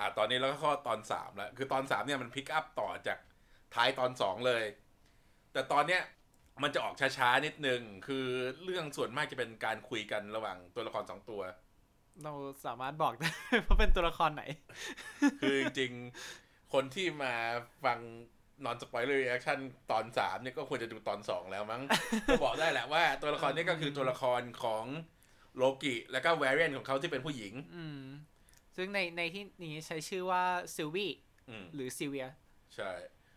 อ่าตอนนี้เราก็เข้าตอนสามแล้วคือตอนสามเนี่ยมัน pick up ต่อจากท้ายตอนสองเลย แต่ตอนเนี้ยมันจะออกช้าๆนิดนึง คือเรื่องส่วนมากจะเป็นการคุยกันระหว่างตัวละครสองตัว เราสามารถบอกได้ว่าเป็นตัวละครไหน คือจริงๆ คนที่มาฟัง non-spoiler reaction ตอนสามเนี่ยก็ควรจะดูตอนสองแล้วมั้งก็บอกได้แหละว่าตัวละครนี้ก็คือตัวละครของโลกิ แล้วก็แวร i นของเขาที่เป็นผู้หญิงอืม ซึ่งในในที่นี้ใช้ชื่อว่าซิลวีอืมหรือซิเวีย ใช่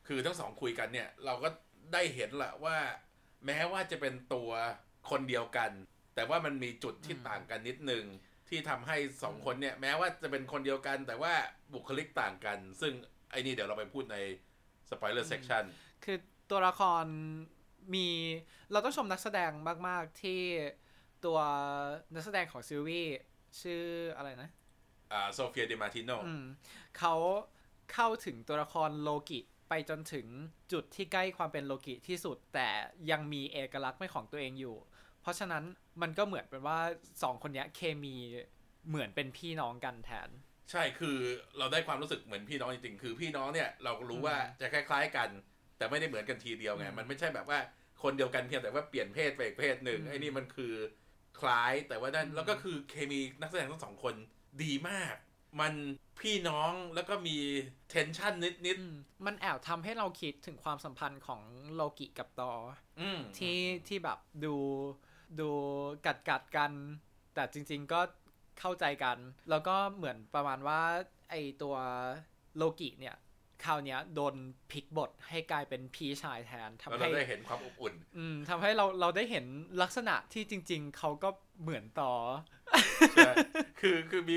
คือทั้งสองคุยกันเนี่ย เราก็ได้เห็นแหละว่า แม้ว่าจะเป็นตัวคนเดียวกัน แต่ว่ามันมีจุดที่อืมต่างกันนิดนึง ที่ทำให้สองคนเนี่ย แม้ว่าจะเป็นคนเดียวกัน แต่ว่าบุคลิกต่างกัน ซึ่งไอ้นี่เดี๋ยวเราไปพูดในสปอยเลอร์เซ c ชันคือตัวละครมีเราต้องชมนักแสดงมาก ๆ ที่ตัวนักแสดงของซิลวีชื่ออะไรนะอ่า โซเฟียเดมาติโนเขาเข้าถึงตัวละครโลกิไปจนถึงจุดที่ใกล้ความเป็นโลกิที่สุด แต่ยังมีเอกลักษณ์ไม่ของตัวเองอยู่ เพราะฉะนั้นมันก็เหมือนเป็นว่าสองคนนี้เคมีเหมือนเป็นพี่น้องกันแทน ใช่คือเราได้ความรู้สึกเหมือนพี่น้องจริงๆคือพี่น้องเนี่ยเรารู้ว่าจะคล้าย ๆกัน แต่ไม่ได้เหมือนกันทีเดียวไงมันไม่ใช่แบบว่าคนเดียวกันเพียงแต่ว่าเปลี่ยนเพศไปอีกเพศหนึ่งไอ้นี่มันคือคล้ายแต่ว่านั่นแล้วก็คือเคมีนักแสดงทั้งสองคน ดีมาก มันพี่น้องแล้วก็มีเทนชันนิดอืมมันแอบทำให้เราคิดถึงความสัมพันธ์ของโลกิกับตอๆอืมที่ที่แบบดูดูกัดกัดกัน แต่จริง ๆก็เข้าใจกัน แล้วก็เหมือนประมาณว่า ไอตัวโลกิเนี่ยคราวเนี้ยโดนพลิกบทให้กลายเป็นพี่ชายแทนทำแล้วให้เราได้เห็นความอบอุ่น อืมทำให้เราเราได้เห็นลักษณะที่จริง ๆ เขาก็ เหมือนต่อใช่คือคือมี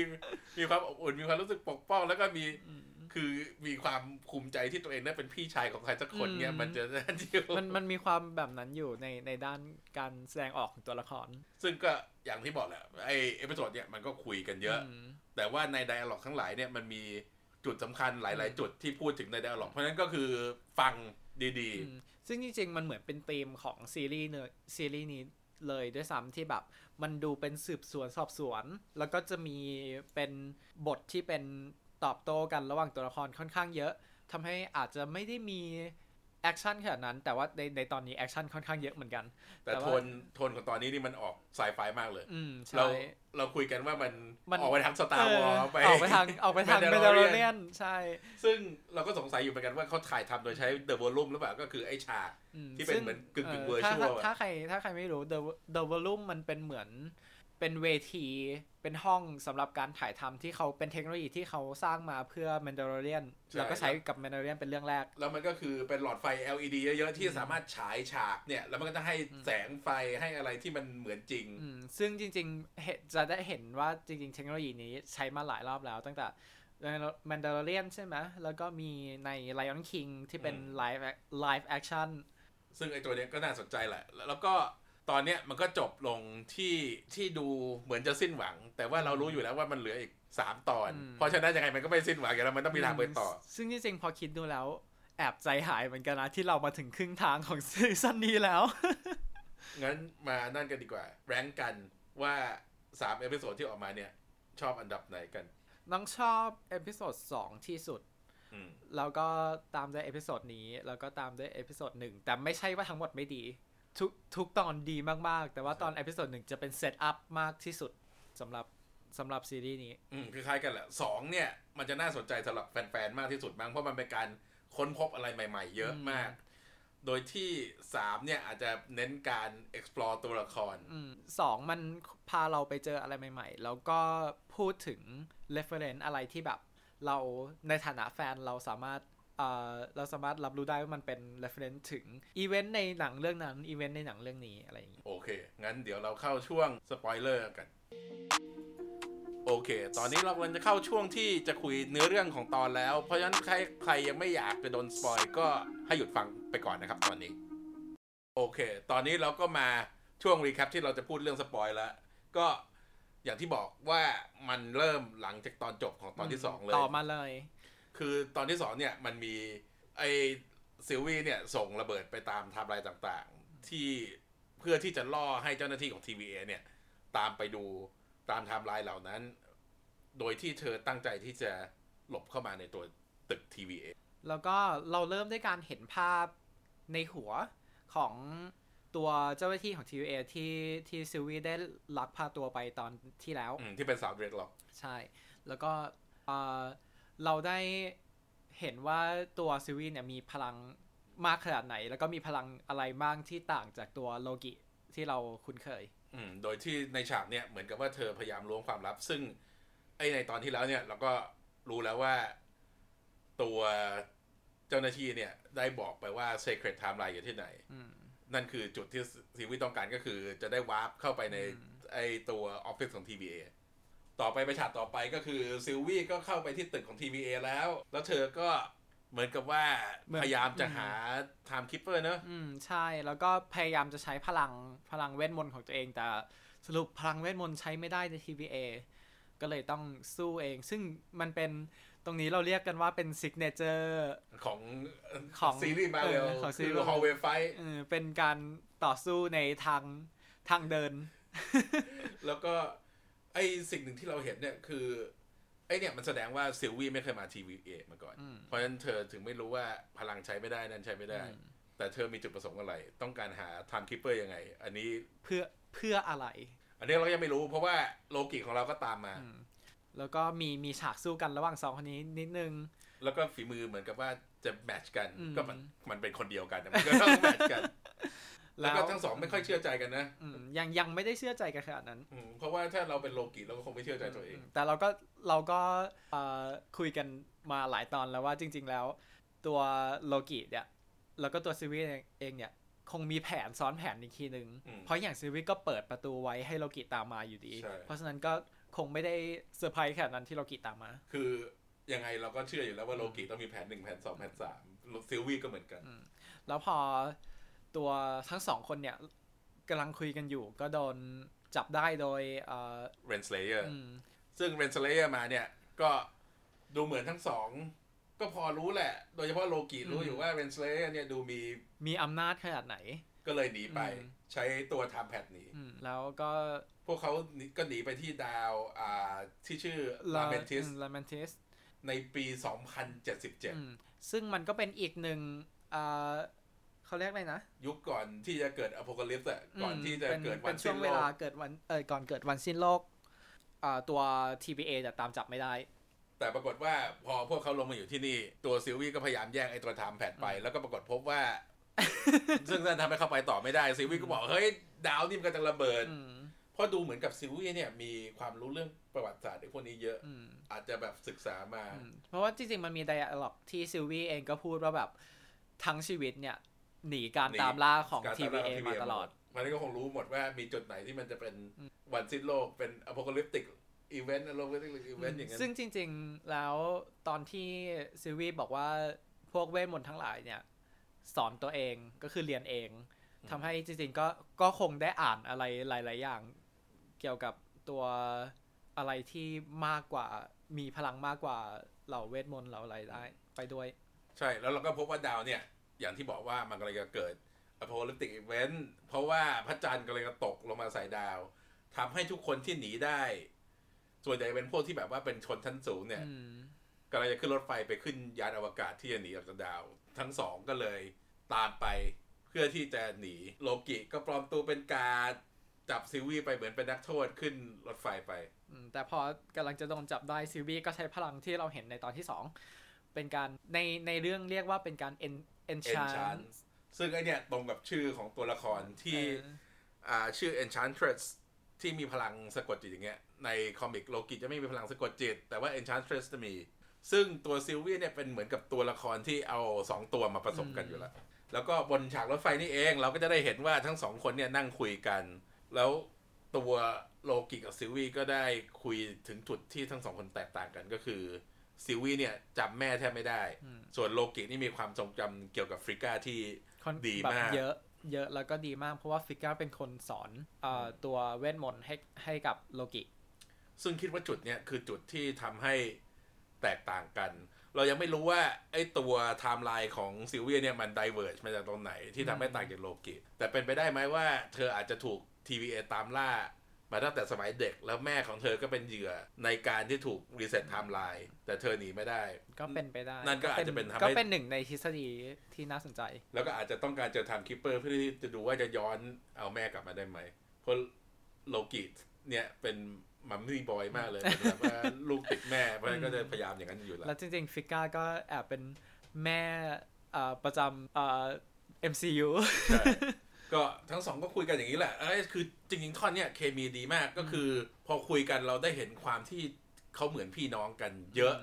มีความอบอุ่นมีความรู้สึกปกป้อง แล้วก็มีอืมคือมีความภูมิใจที่ตัวเองได้เป็นพี่ชายของใครสักคนเนี่ยอืมมันจะนั่นที่มันมันมีความแบบนั้นอยู่ในในด้านการแสดงออกของตัวละคร ซึ่งก็อย่างที่บอกแหละไอ episodeเนี่ยมันก็คุยกันเยอะมแต่ว่าใน dialogue ทั้งหลายเนี่ยมันมีจุดสำคัญหลาย ๆ จุดที่พูดถึงใน dialogue เพราะฉะนั้นก็คือฟังดีอืมซึ่งจริงๆมันเหมือนเป็นธีมของซีรีส์เนอะซีรีส์นี้ เลยด้วยซ้ำที่แบบมันดูเป็นสืบสวนสอบสวน แล้วก็จะมีเป็นบทที่เป็นตอบโต้กันระหว่างตัวละครค่อนข้างเยอะทำให้อาจจะไม่ได้มี action ขนาดนั้น แต่ว่าในในตอนนี้ action ค่อนข้างเยอะเหมือนกันๆแต่แต่ว่าโทนโทนของตอนนี้นี่มันออกไซไฟมากเลยอืมเราใช่เราคุยกันว่ามันมันออกไปทาง Star Wars ออกไปออกไปทางออกไปทางเม Mandalorian ดาเรียนใช่ ซึ่งเราก็สงสัยอยู่เหมือนกันว่าเขาถ่ายทำโดยใช้ The Volume หรือเปล่าก็คือไอ้ฉากอืมที่เป็นซึ่งเหมือนกึ่งๆออ virtual ถ้าอะถ้าใครถ้าใครไม่รู้ The The Volume มันเป็นเหมือน เป็นเวทีเป็นห้องสำหรับการถ่ายทำที่เขาเป็นเทคโนโลยีที่เขาสร้างมาเพื่อ Mandalorian ใช่แล้วก็ใช้กับ Mandalorian เป็นเรื่องแรก แล้วมันก็คือเป็นหลอดไฟ LED เยอะๆ ที่สามารถฉายฉากเนี่ย แล้วมันก็จะให้แสงไฟให้อะไรที่มันเหมือนจริงอืมซึ่งจริงๆเห็นจะได้เห็นว่าจริง ๆ เทคโนโลยีนี้ใช้มาหลายรอบแล้วตั้งแต่ Mandalorian ใช่ไหมแล้วก็มีใน Lion King ที่เป็นอืม live live action ซึ่งไอ้ตัวเนี้ยก็น่าสนใจแหละ แล้วก็ ตอนเนี้ยมันก็จบลงที่ที่ดูเหมือนจะสิ้นหวัง แต่ว่าเรารู้อยู่แล้วว่ามันเหลืออีกสามตอนอืมเพราะฉะนั้นยังไงมันก็ไม่สิ้นหวังอยู่แล้วมันต้องมีทางไปต่อ ซึ่งจริงๆพอคิดดูแล้ว แอบใจหายเหมือนกันนะที่เรามาถึงครึ่งทางของ season นี้แล้ว งั้นมา rank กันดีกว่า rank กันว่าสาม episode ที่ออกมาเนี่ย ชอบอันดับไหนกัน น้องชอบ episode สองที่สุดอืมแล้วก็ตามด้วย episode นี้แล้วก็ตามด้วย episode หนึ่งแต่ไม่ใช่ว่าทั้งหมดไม่ดี ทุกทุกตอนดีมากๆ แต่ว่าตอน episode หนึ่งจะเป็น set up มากที่สุดสำหรับสำหรับซีรีส์นี้ อืมคล้ายๆกันแหละสองเนี่ย มันจะน่าสนใจสำหรับแฟนๆ มากที่สุดมั้งเพราะมันเป็นการค้นพบอะไรใหม่ ๆ เยอะมาก โดยที่สามเนี่ยอาจจะเน้นการ explore ตัวละครอืมสองมันพาเราไปเจออะไรใหม่ ๆ แล้วก็พูดถึง reference อะไรที่แบบ เราในฐานะแฟนเราสามารถ เอ่อเราสามารถรับรู้ได้ว่ามันเป็น reference ถึงอีเวนต์ในหนังเรื่องนั้นอีเวนต์ในหนังเรื่องนี้อะไรอย่างนี้ โอเค งั้นเดี๋ยวเราเข้าช่วงสปอยเลอร์กัน โอเค ตอนนี้เรากำลังจะเข้าช่วงที่จะคุยเนื้อเรื่องของตอนแล้ว เพราะฉะนั้นใครใครยังไม่อยากจะโดน spoil ก็ให้หยุดฟังไปก่อนนะครับตอนนี้ โอเค ตอนนี้เราก็มาช่วง recap ที่เราจะพูดเรื่อง spoil แล้ว ก็อย่างที่บอกว่ามันเริ่มหลังจากตอนจบของตอนที่สองเลย ต่อมาเลย คือตอนที่สองเนี่ยมันมีไอซิลวี่เนี่ยส่งระเบิดไปตามไทม์ไลน์ต่างๆ ที่เพื่อที่จะล่อให้เจ้าหน้าที่ของ TVA เนี่ย ตามไปดูตามไทม์ไลน์เหล่านั้น โดยที่เธอตั้งใจที่จะหลบเข้ามาในตัวตึก TVA แล้วก็เราเริ่มด้วยการเห็นภาพในหัวของตัวเจ้าหน้าที่ของ TVA ที่ที่ซิลวีได้ลักพาตัวไปตอนที่แล้วอืมที่เป็นสาว dreadlock ใช่ แล้วก็ เอ่อเราได้เห็นว่าตัวซิลวีเนี่ยมีพลังมากขนาดไหน แล้วก็มีพลังอะไรบ้างที่ต่างจากตัวโลกิที่เราคุ้นเคย อืม โดยที่ในฉากเนี่ยเหมือนกับว่าเธอพยายามล้วงความลับ ซึ่งไอในตอนที่แล้วเนี่ย เราก็รู้แล้วว่าตัวเจ้าหน้าที่เนี่ย ได้บอกไปว่า Secret Timeline อยู่ที่ไหนอืมนั่นคือจุดที่ซีวีต้องการก็คือจะได้วาร์ปเข้าไปในอืมไอตัวออฟฟิศของ TVA ต่อไปไปฉากต่อไปก็คือซิลวี่ก็เข้าไปที่ตึกของ TVA แล้ว แล้วเธอก็เหมือนกับว่าพยายามจะหา Time Keeper เนอะอืมใช่แล้วก็พยายามจะใช้พลังพลังเวทมนต์ของตัวเอง แต่สรุปพลังเวทมนต์ใช้ไม่ได้ใน TVA ก็เลยต้องสู้เอง ซึ่งมันเป็นตรงนี้เราเรียกกันว่าเป็น signature ของของซีรีส์มาเวลเออของซีรีส์ hallway fightเป็นการต่อสู้ในทางทางเดิน แล้วก็ ไอสิ่งหนึ่งที่เราเห็นเนี่ยคือไอเนี่ยมันแสดงว่าซิลวี่ไม่เคยมา TVA มาก่อนอืมเพราะฉะนั้นเธอถึงไม่รู้ว่าพลังใช้ไม่ได้นั่นใช้ไม่ได้อืมแต่เธอมีจุดประสงค์อะไร ต้องการหา Time Keeper ยังไง อันนี้เพื่อเพื่ออะไร อันนี้เรายังไม่รู้ เพราะว่าโลกิของเราก็ตามมาอืมแล้วก็มีมีฉากสู้กันระหว่างสองคนนี้นิดนึง แล้วก็ฝีมือเหมือนกับว่าจะแมทช์กันอืมก็มันมันเป็นคนเดียวกันนะมันก็ต้องแมทช์กัน แล้วก็ทั้งสองไม่ค่อยเชื่อใจกันนะอืมยังยังไม่ได้เชื่อใจกันขนาดนั้นอืมเพราะว่าถ้าเราเป็นโลกิเราก็คงไม่เชื่อใจตัวเองมแต่เราก็เราก็เอ่อคุยกันมาหลายตอนแล้วว่าจริง ๆ แล้ว ตัวโลกิเนี่ยแล้วก็ตัวซิวิเองเนี่ยคงมีแผนซ้อนแผนอีกทีหนึ่งอืมเพราะอย่างซิวิก็เปิดประตูไว้ให้โลกิตามมาอยู่ดีใช่เพราะฉะนั้นก็คงไม่ได้เซอร์ไพรส์ขนาดนั้นที่โลกิตามมา คือยังไงเราก็เชื่ออยู่แล้วว่าโลกิต้องมีแผนหนึ่งแผนสองแผนสามซิลวี่ก็เหมือนกัน แล้วพอ ตัวทั้งสองคนเนี่ยกำลังคุยกันอยู่ ก็โดนจับได้โดยเอ่อเรนสเลเยอร์อืมซึ่งเรนสเลเยอร์มาเนี่ย ก็ดูเหมือนทั้งสองก็พอรู้แหละ โดยเฉพาะโลกิรู้อยู่ว่าเรนสเลเยอร์เนี่ยดูมีมีอำนาจขนาดไหน ก็เลยหนีไปอืมใช้ตัว TemPad หนีอืมแล้วก็พวกเขาหนีก็หนีไปที่ดาวอ่าที่ชื่อลาเมนทิสลาเมนทิสในปี 2077 ซึ่งมันก็เป็นอีกหนึ่ง เอ่อเขาเรียกอะไรนะ ยุคก่อนที่จะเกิดอ p พ c a ลิปส์อะก่อนที่จะป็นเกิดวัเป็นนช่สิ้วนงโลเวลากเกิดวันเออก่อนเกิดวันสิ้นโลกอ่าตัว TVA จะตามจับไม่ได้ แต่ปรากฏว่าพอพวกเขาลงมาอยู่ที่นี่ตัวซิลวี่ก็พยายามแย่งไอ้ตัว TemPad ไป แล้วก็ปรากฏพบว่า ซึ่งนั่นทำให้เข้าไปต่อไม่ได้ซิลวี่ก็บอกเฮ้ยดาวนี่มันกำลังระเบิดอืมเพราะดูเหมือนกับซิลวี่เนี่ยมีความรู้เรื่องประวัติศาสตร์ไอ้พวกนี้เยอะอืมอาจจะแบบศึกษามาอืมเพราะว่าจริงๆ มันมี dialogue ที่ซิลวี่เองก็พูดว่าแบบทั้งชีวิตเนี่ย หนีการหนีตามล่าของการตามล่า TVA มาตลอด มันก็คงรู้หมดว่ามีจุดไหนที่มันจะเป็นวันสิ้นโลกเป็นอ p พ c a ลิปติกอีเวนต์อ p พ c a ลิปติกอีเวนต์อย่างนั้นซึ่งจริง ๆ แล้วตอนที่ซิลวี่บอกว่าพวกเวทมนต์ทั้งหลายเนี่ย สอนตัวเองก็คือเรียนเองทำให้จริง ๆ ก็ก็คงได้อ่านอะไรหลาย ๆ อย่าง เกี่ยวกับตัวอะไรที่มากกว่ามีพลังมากกว่าเหล่าเวทมนต์เหล่าอะไรได้ ไปด้วย ใช่แล้วเราก็พบว่าดาวเนี่ย อย่างที่บอกว่ามันกำลังจะเกิดอ p พ c a ลิปติกอีเวนต์เพราะว่าพระจันทร์กำลังจะตกลงมาใส่ดาวทำให้ทุกคนที่หนีได้ ส่วนใหญ่เป็นพวกที่แบบว่าเป็นชนชั้นสูงเนี่ยอืมกำลังจะขึ้นรถไฟไปขึ้นยานอวกาศที่จะหนีออกจากดาว ทั้งสองก็เลยตามไปเพื่อที่จะหนีโลกิก็ปลอมตัวเป็นการจับซิลวี่ไปเหมือนเป็นนักโทษขึ้นรถไฟไปอืมแต่พอกำลังจะโดนจับได้ซิลวี่ก็ใช้พลังที่เราเห็นในตอนที่สองเป็นการในในเรื่องเรียกว่าเป็นการ en enchant Enchant ซึ่งไอเนี่ยตรงกับชื่อของตัวละครที่เอออ่าชื่อ Enchantress ที่มีพลังสะกดจิตอย่างเงี้ยใน comic โลกิจะไม่มีพลังสะกดจิต แต่ว่า Enchantress จะมี ซึ่งตัวซิลวี่เนี่ยเป็นเหมือนกับตัวละครที่เอาสองตัวมาผสมกันอยู่แล้ว แล้วก็บนฉากรถไฟนี่เองเราก็จะได้เห็นว่าทั้งสองคนเนี่ยนั่งคุยกัน แล้วตัวโลกิกับซิลวี่ก็ได้คุยถึงจุดที่ทั้งสองคนแตกต่างกันก็คือ ซิลวี่เนี่ยจำแม่แทบไม่ได้อืมส่วนโลกินี่มีความทรงจำเกี่ยวกับฟริกก้าที่ค่อนดีแบบมากเยอะเยอะแล้วก็ดีมากเพราะว่าฟริกก้าเป็นคนสอนเอ่อตัวเวทมนต์ให้ให้กับโลกิ ซึ่งคิดว่าจุดเนี้ยคือจุดที่ทำให้แตกต่างกัน เรายังไม่รู้ว่าไอ้ตัวไทม์ไลน์ของซิลวี่เนี่ยมัน diverge มาจากตรงไหนที่ทำให้ต่างจากโลกิ แต่เป็นไปได้ไหมว่าเธออาจจะถูก TVA ตามล่า มาตั้งแต่สมัยเด็กแล้วแม่ของเธอก็เป็นเหยื่อในการที่ถูกรีเซ็ตไทม์ไลน์แต่เธอหนีไม่ได้ ก็เป็นไปได้นั่นก็อาจจะเป็นทำให้ก็เป็นหนึ่งในทฤษฎีที่น่าสนใจ แล้วก็อาจจะต้องการเจอ Time Keeper เพื่อที่จะดูว่าจะย้อนเอาแม่กลับมาได้ไหมเพราะโลกิเนี่ยเป็น mommy boy มากเลยเป็นแบบว่าลูกติดแม่เพราะฉะนั้นก็จะพยายามอย่างนั้นอยู่แล้วแล้วจริงๆฟริกก้าก็แอบเป็นแม่เอ่อประจำเอ่อ MCU ใช่ ก็ทั้งสองก็คุยกันอย่างนี้แหละเอ้ยคือจริงๆท่อนเนี่ยเคมีดีมากก็คือ พอคุยกันเราได้เห็นความที่เขาเหมือนพี่น้องกันเยอะ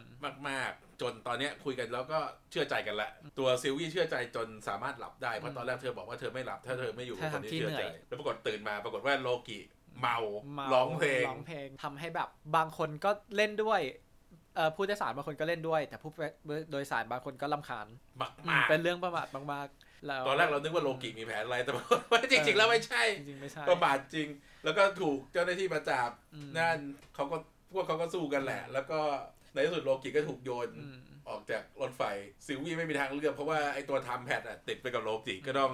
มากๆ จนตอนเนี้ยคุยกันแล้วก็เชื่อใจกันละ ตัวซิลวี่เชื่อใจจนสามารถหลับได้เพราะตอนแรกเธอบอกว่าเธอไม่หลับถ้าเธอไม่อยู่กับคนที่เชื่อใจ แล้วปรากฏตื่นมาปรากฏว่าโลกิเมาเมาร้องเพลงร้องเพลงทำให้แบบบางคนก็เล่นด้วยเอ่อผู้โดยสารบางคนก็เล่นด้วย แต่ผู้โดยสารบางคนก็ลำคาญมากเป็นเรื่องประมาทมากๆแล้วๆ ตอนแรกเรานึกว่าโลกิมีแผนอะไรแต่ว่าจริง ๆ แล้วไม่ใช่จริงๆไม่ใช่ประมาทจริง แล้วก็ถูกเจ้าหน้าที่มาจับอืมนั่นเขาก็พวกเขาก็สู้กันแหละ แล้วก็ในที่สุดโลกิก็ถูกโยนอืมออกจากรถไฟซิลวี่ไม่มีทางเลือกเพราะว่าไอตัวทำแพดอะติดไปกับโลกิก็ต้อง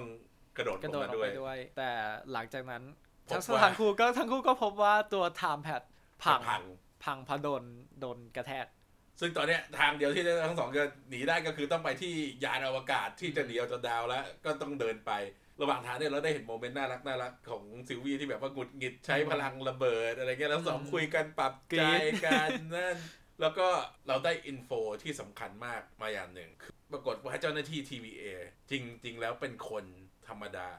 กระโดดกระลโดงดมาออกด้วยไปด้วย แต่หลังจากนั้นพบทั้งสว่าถานคู่ก็ทั้งคู่ก็พบว่าตัวไทม์แพดพังพังพังเพราะโดนโดนกระแทก ซึ่งตอนนี้ทางเดียวที่ทั้งสองจะหนีได้ก็คือต้องไปที่ยานอวกาศที่จะหนีออกจากดาวแล้ว ก็ต้องเดินไประหว่างทางเนี่ยเราได้เห็น moment น่ารักน่ารักของซิลวี่ที่แบบว่าหงุดหงิดใช้พลังระเบิดอะไรเงี้ยแล้วสองคุยกันปรับใจกันนั่นแล้วก็เราได้ info ที่สำคัญมากมาอย่างหนึ่งคือปรากฏว่าเจ้าหน้าที่ TVA จริง ๆ แล้วเป็นคนธรรมดา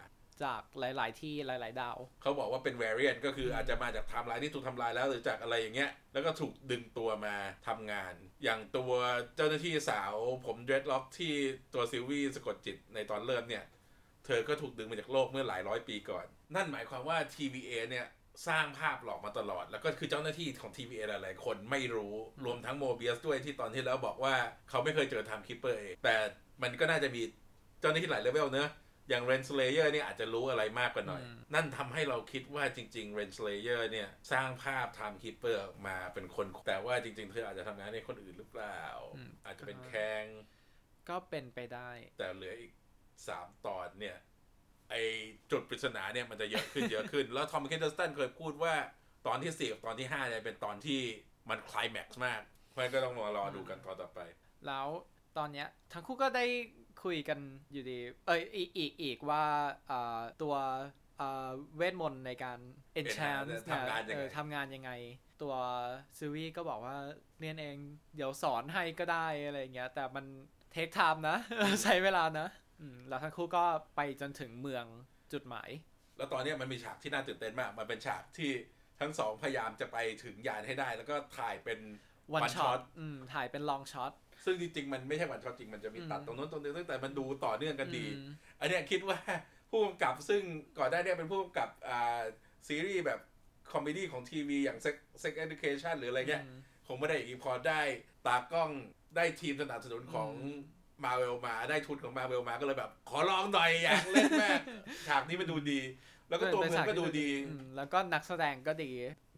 จากหลาย ๆ ที่หลาย ๆ ดาว เขาบอกว่าเป็น variant ก็คืออาจจะมาจากไทม์ไลน์ที่ถูกทำลายแล้วหรือจากอะไรอย่างเงี้ย แล้วก็ถูกดึงตัวมาทำงาน อย่างตัวเจ้าหน้าที่สาวผม dreadlock ที่ตัวซิลวี่สะกดจิตในตอนเริ่มเนี่ย เธอก็ถูกดึงมาจากโลกเมื่อหลายร้อยปีก่อน นั่นหมายความว่า TVA เนี่ยสร้างภาพหลอกมาตลอด แล้วก็คือเจ้าหน้าที่ของ TVA หลาย ๆ คนไม่รู้รวมทั้งโมเบียสด้วยที่ตอนที่แล้วบอกว่าเขาไม่เคยเจอ Time Keeper เองแต่มันก็น่าจะมีเจ้าหน้าที่หลายเลเวลเนอะ อย่างเรนสเลเยอร์เนี่ยอาจจะรู้อะไรมากกว่าหน่อยอืมนั่นทำให้เราคิดว่าจริงๆเรนสเลเยอร์เนี่ย สร้างภาพ Time Keeper ออกมาเป็นคน แต่ว่าจริงๆ เธออาจจะทำงานให้คนอื่นหรือเปล่า อาจจะเป็นแคงก็เป็นไปได้ แต่เหลืออีกสามตอนเนี่ย ไอจุดปริศนาเนี่ยมันจะเยอะขึ้นเยอะขึ้น แล้วทอม ฮิดเดิลสตันเคยพูดว่าตอนที่สี่กับตอนที่ห้าเนี่ยเป็นตอนที่มันคลายแม็กซ์มากเพราะฉะนั้นก็ต้องมารอดูกันตอนต่อไป แล้วตอนเนี้ยทั้งคู่ก็ได้ คุยกันอยู่ดี เอ้ยอีกอีกอีกว่าอ่าตัวอ่าเวทมนต์ในการ enchant เนี่ยทำงานยังไงเออทำงานยังไง ตัวซิลวี่ก็บอกว่าเรียนเองเดี๋ยวสอนให้ก็ได้อะไรอย่างเงี้ย แต่มัน take time นะ ใช้เวลานะอืมแล้วทั้งคู่ก็ไปจนถึงเมืองจุดหมาย แล้วตอนเนี้ยมันมีฉากที่น่าตื่นเต้นมาก มันเป็นฉากที่ทั้งสองพยายามจะไปถึงยานให้ได้ แล้วก็ถ่ายเป็น one One shot shot อืมถ่ายเป็น long shot ซึ่งจริงๆ มันไม่ใช่ one shot จริงมันจะมีตัดอืมตรงนู้นตรงนี้ตั้งแต่มันดูต่อเนื่องกันดีอืมอันเนี้ยคิดว่าผู้กำกับซึ่งก่อนหน้าเนี้เป็นผู้กำกับอ่าซีรีส์แบบ comedy ของทีวีอย่าง Sex Sex Education หรืออะไรเงี้ยอืมคงไม่ได้อย่างนี้พอได้ตากล้องได้ทีมสนับสนุนของอืมมาร์เวลมาได้ทุนของมาร์เวลมาก็เลยแบบ ขอลองหน่อยอยากเล่นมากฉากนี้มันดูดี แล้วก็ตัวเงินก็ดูดีอืมแล้วก็นักแสดงก็ดี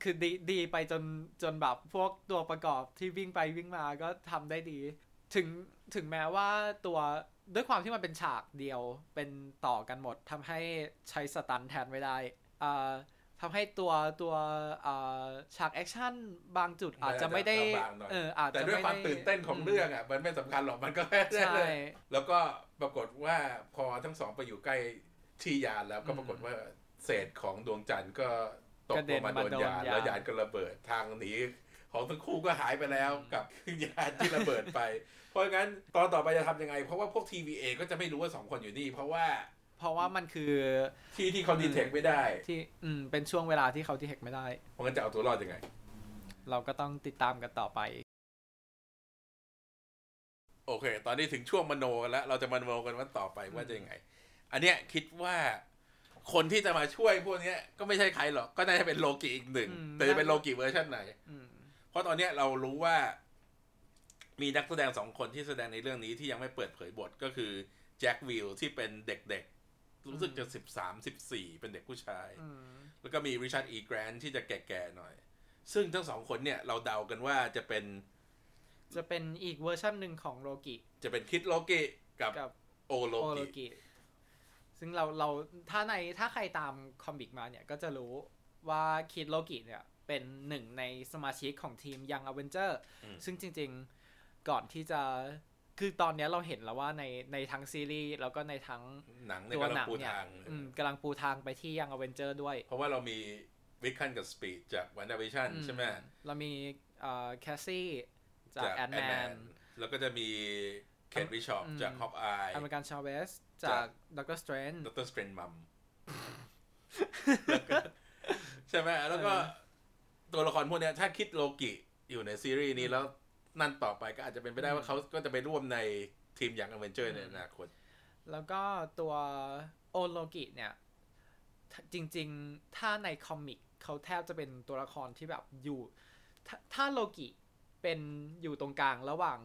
คือดีดีไปจนจนแบบพวกตัวประกอบที่วิ่งไปวิ่งมาก็ทำได้ดี ถึงถึงแม้ว่าตัวด้วยความที่มันเป็นฉากเดียวเป็นต่อกันหมดทำให้ใช้สตันแทนไม่ได้อ่าทำให้ตัวตัวอ่าฉากแอคชั่นบางจุดอาจจะไม่ได้ลำบากหน่อยเอออาจแต่จะด้วยไม่ความได้ตื่นเต้นของเรื่องอะมันไม่สำคัญหรอกมันก็แค่ใช่เลยแล้วก็ปรากฏว่าพอทั้งสองไปอยู่ใกล้ที่ยานแล้วก็ปรากฏว่า เศษของดวงจันทร์ก็ตกกระเด็ลงนมามาโดนโดนยานยานแล้วยานก็ระเบิดทางหนีของทั้งคู่ก็หายไปแล้วกับยานที่ระเบิดไป เพราะงั้นตอนต่อไปจะทำยังไง เพราะว่าพวก TVA ก็จะไม่รู้ว่าสองคนอยู่นี่ เพราะว่า เพราะว่ามันคือที่ที่เขาดีเทคไม่ได้ที่อืมเป็นช่วงเวลาที่เขาที่เฮกไม่ได้ เพราะงั้นจะเอาตัวรอดยังไง เราก็ต้องติดตามกันต่อไป โอเค ตอนนี้ถึงช่วงมโนกันแล้ว เราจะมโนกันว่าต่อไปว่าจะยังไง อันเนี้ยคิดว่า คนที่จะมาช่วยพวกเนี้ยก็ไม่ใช่ใครหรอก ก็น่าจะเป็นโลกิอีกหนึ่งอืมแต่จะเป็นโลกิเวอร์ชันไหนอืมเพราะตอนเนี้ยเรารู้ว่า มีนักแสดงสองคนที่แสดงในเรื่องนี้ที่ยังไม่เปิดเผยบทก็คือแจ็ควีลที่เป็นเด็กๆ รู้สึกจะสิบสามสิบสี่เป็นเด็กผู้ชายอืมแล้วก็มีริชาร์ดอีแกรนที่จะแก่ๆหน่อย ซึ่งทั้งสองคนเนี่ยเราเดากันว่าจะเป็น จะเป็นอีกเวอร์ชันหนึ่งของโลกิ จะเป็น Kid Loki กับกับโอโลโอโลกิกิ ซึ่งเราเราถ้าในถ้าใครตามcomic มาเนี่ย ก็จะรู้ว่า Kid Loki เนี่ย เป็นหนึ่งในสมาชิกของทีม Young Avengers อืมซึ่งจริง ๆก่อนที่จะคือตอนเนี้ยเราเห็นแล้วว่าในในทั้งซีรีส์แล้วก็ในทั้งหนังในตัวกำหลันังงปูเนี่ยทางอืมกำลังปูทางไปที่ Young Avengers ด้วย เพราะว่าเรามีวิคแคนกับสปีดจากวันดาวิชั่นอืใช่ไหมเรามีเอ่อแคสซี่จากแอนท์แมนแล้วก็จะมีเคท บิชอปอืมจากฮอว์คอายอเมริกันชาเวส จาจากก Doctor Strangeดรสเตรนมัมใช่ไหมแล้วก็เออตัวละครพวกเนี้ยถ้า Kid โลกิอยู่ในซีรีส์นี้แล้วนั่นต่อไปก็อาจจะเป็นไปได้ว่าเขาก็จะไปร่วมในทีมอย่างอเวนเจอร์ในอนาคต แล้วก็ตัวโอโลกิเนี่ยถ้าจริง ๆ ถ้าใน comic เขาแทบจะเป็นตัวละครที่แบบอยู่ ถ้าถ้าโลกิเป็นอยู่ตรงกลางระหว่าง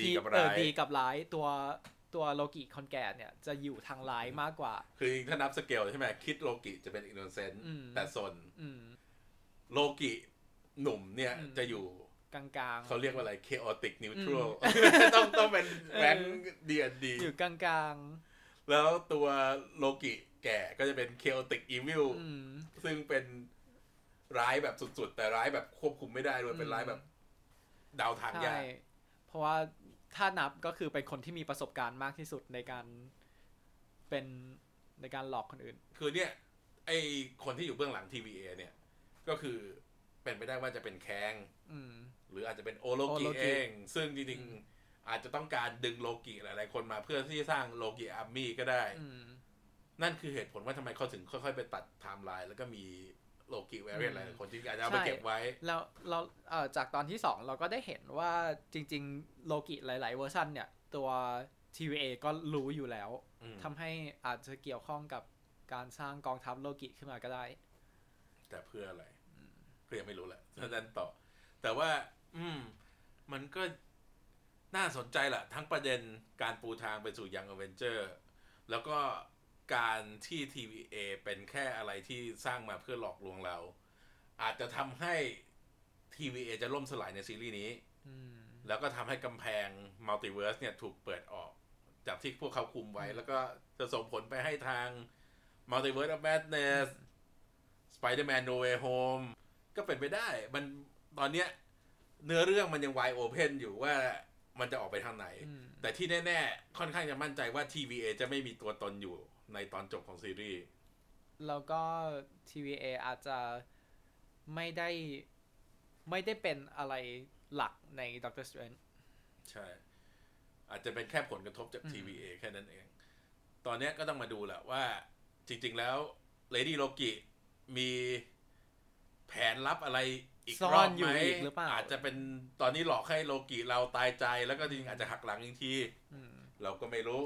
ดีกับเอร้าอยดีกับร้ายตัว ตัวโลกิคอนแกนเนี่ยจะอยู่ทางร้ายมากกว่า คือถ้านับสเกลใช่ไหมคิดโลกิจะเป็นอินโนเซนต์อืมแต่สนอืมโลกิหนุ่มเนี่ยอืมจะอยู่กลางๆเขาเรียกว่าอะไร chaotic อื neutral มต้องต้องเป็นเออแรงดีดีอยู่กลางแล้วตัวโลกิแก่ก็จะเป็น chaotic evil ๆอืมซึ่งเป็นร้ายแบบสุดๆ แต่ร้ายแบบควบคุมไม่ได้ด้วยเป็นอืมร้ายแบบเดาวทางยาใช่กเพราะว่า ถ้านับก็คือเป็นคนที่มีประสบการณ์มากที่สุดในการเป็นในการหลอกคนอื่น คือเนี่ยไอคนที่อยู่เบื้องหลัง TVA เนี่ย ก็คือเป็นไปได้ว่าจะเป็นแคงอืมหรืออาจจะเป็นโอโลโอกิโลกิเอง ซึ่งจริงอืมๆอาจจะต้องการดึงโลกิหลายๆคนมาเพื่อที่จะสร้างโลกิอาร์มี่ก็ได้อืมนั่นคือเหตุผลว่าทำไมเขาถึงค่อยๆ ไปตัดไทม์ไลน์แล้วก็มี โลกิ variant อืมหลายๆคนที่อาจจะเอาไปใช่เก็บไว้ แล้วเราเอ่อจากตอนที่สองเราก็ได้เห็นว่าจริง ๆ โลกิหลาย ๆ เวอร์ชันเนี่ย ตัว TVA ก็รู้อยู่แล้วอืมทำให้อาจจะเกี่ยวข้องกับการสร้างกองทัพโลกิขึ้นมาก็ได้ แต่เพื่ออะไรก็ยังไม่รู้แหละฉะนั้นต่อ แต่ว่า อืม มันก็น่าสนใจแหละทั้งประเด็นการปูทางไปสู่ Young Avengers แล้วก็ การที่ TVA เป็นแค่อะไรที่สร้างมาเพื่อหลอกลวงเรา อาจจะทำให้ TVA จะล่มสลายในซีรีส์นี้อืมแล้วก็ทำให้กำแพง multiverse เนี่ยถูกเปิดออก จากที่พวกเขาคุมไว้ แล้วก็จะส่งผลไปให้ทาง Multiverse of Madness Spider-Man No Way Home ก็เป็นไปได้ มันตอนเนี้ยเนื้อเรื่องมันยัง wide open อยู่ว่ามันจะออกไปทางไหนอืมแต่ที่แน่ ๆ ค่อนข้างจะมั่นใจว่า TVA จะไม่มีตัวตนอยู่ ในตอนจบของซีรีส์ แล้วก็ TVA อาจจะไม่ได้ไม่ได้เป็นอะไรหลักใน Doctor Strange ใช่ อาจจะเป็นแค่ผลกระทบจากอืม TVA แค่นั้นเอง ตอนเนี้ยก็ต้องมาดูแหละว่าจริง ๆ แล้ว Lady Loki มีแผนลับอะไรอีกซ่รออนบอไหยู่มอีกหรือเปล่าอาจจะเป็นตอนนี้หลอกให้โลกิเราตายใจแล้วก็จริงๆอาจจะหักหลังอีกทีอืมเราก็ไม่รู้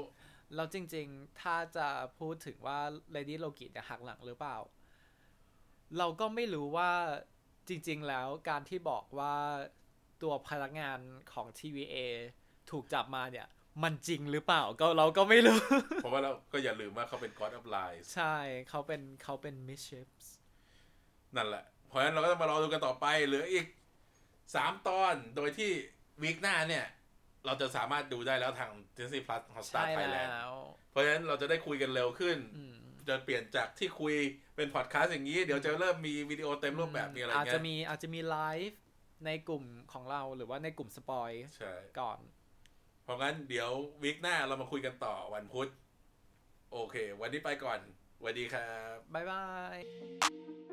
แล้วจริงๆ ถ้าจะพูดถึงว่า Lady Loki เนี่ยหักหลังหรือเปล่า เราก็ไม่รู้ว่าจริง ๆ แล้วการที่บอกว่าตัวพนักงานของ TVA ถูกจับมาเนี่ย มันจริงหรือเปล่าก็เราก็ไม่รู้ เพราะว่าเราก็อย่าลืมว่าเขาเป็น God of Lies ใช่เขาเป็นเขาเป็น mischiefs นั่นแหละ เพราะฉะนั้นเราก็ต้องมารอดูกันต่อไปเหลืออีกสามตอนโดยที่วีคหน้าเนี่ย เราจะสามารถดูได้แล้วทาง Disney Plus Hotstar ใช่ Thailand แล้วเพราะฉะนั้นเราจะได้คุยกันเร็วขึ้นอืมจะเปลี่ยนจากที่คุยเป็นพอดแคสต์อย่างนี้ เดี๋ยวจะเริ่มมีวิดีโอเต็มรูปแบบมีอะไรอาจเงี้จะยมีอาจจะมีไลฟ์ในกลุ่มของเราหรือว่าในกลุ่มสปอยใช่ก่อน เพราะงั้นเดี๋ยววีคหน้าเรามาคุยกันต่อวันพุธ โอเค วันนี้ไปก่อนสวัสดีครับ บ๊ายบาย